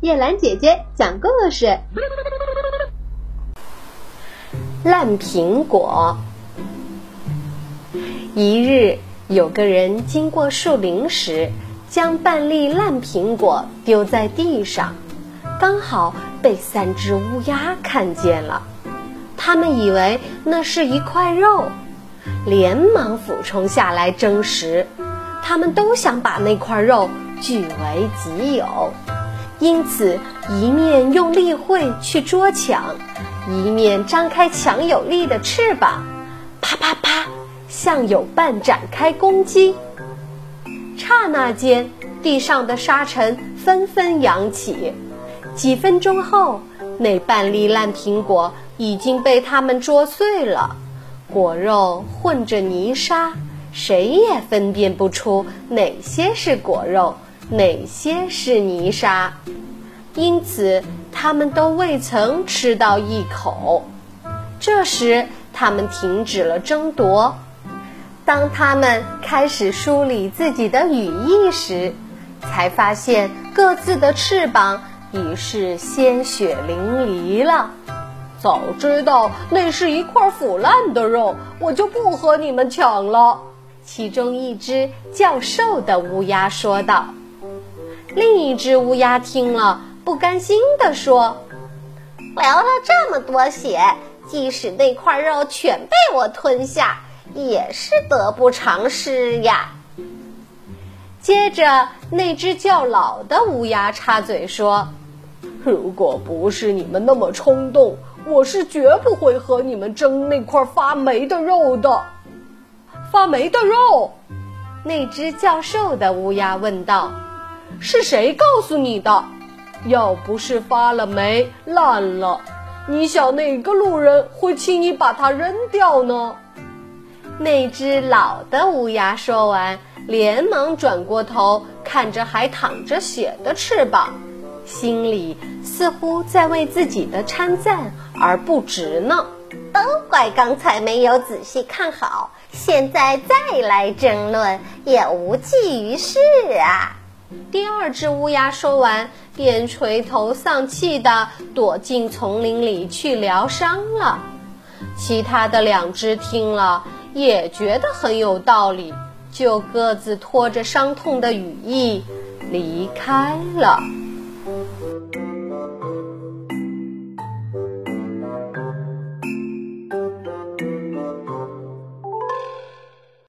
叶兰姐姐讲故事。烂苹果。一日，有个人经过树林时，将半粒烂苹果丢在地上，刚好被三只乌鸦看见了。他们以为那是一块肉，连忙俯冲下来争食。他们都想把那块肉据为己有，因此一面用力会去捉抢，一面张开强有力的翅膀，啪啪啪向友伴展开攻击。刹那间，地上的沙尘纷纷扬起。几分钟后，那半粒烂苹果已经被他们捉碎了，果肉混着泥沙。谁也分辨不出哪些是果肉，哪些是泥沙，因此他们都未曾吃到一口。这时，他们停止了争夺。当他们开始梳理自己的羽翼时，才发现各自的翅膀已是鲜血淋漓了。早知道那是一块腐烂的肉，我就不和你们抢了。其中一只较瘦的乌鸦说道：“另一只乌鸦听了，不甘心地说：‘流了这么多血，即使那块肉全被我吞下，也是得不偿失呀。’”接着，那只较老的乌鸦插嘴说：“如果不是你们那么冲动，我是绝不会和你们争那块发霉的肉的。”发霉的肉，那只较瘦的乌鸦问道：“是谁告诉你的？要不是发了霉烂了，你想哪个路人会轻易把它扔掉呢？”那只老的乌鸦说完，连忙转过头看着还淌着血的翅膀，心里似乎在为自己的称赞而不值呢。都怪刚才没有仔细看好。现在再来争论也无济于事啊！第二只乌鸦说完，便垂头丧气地躲进丛林里去疗伤了。其他的两只听了也觉得很有道理，就各自拖着伤痛的羽翼离开了。